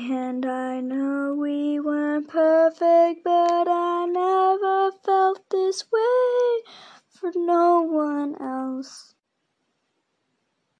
And I know we weren't perfect, but I never felt this way for no one else.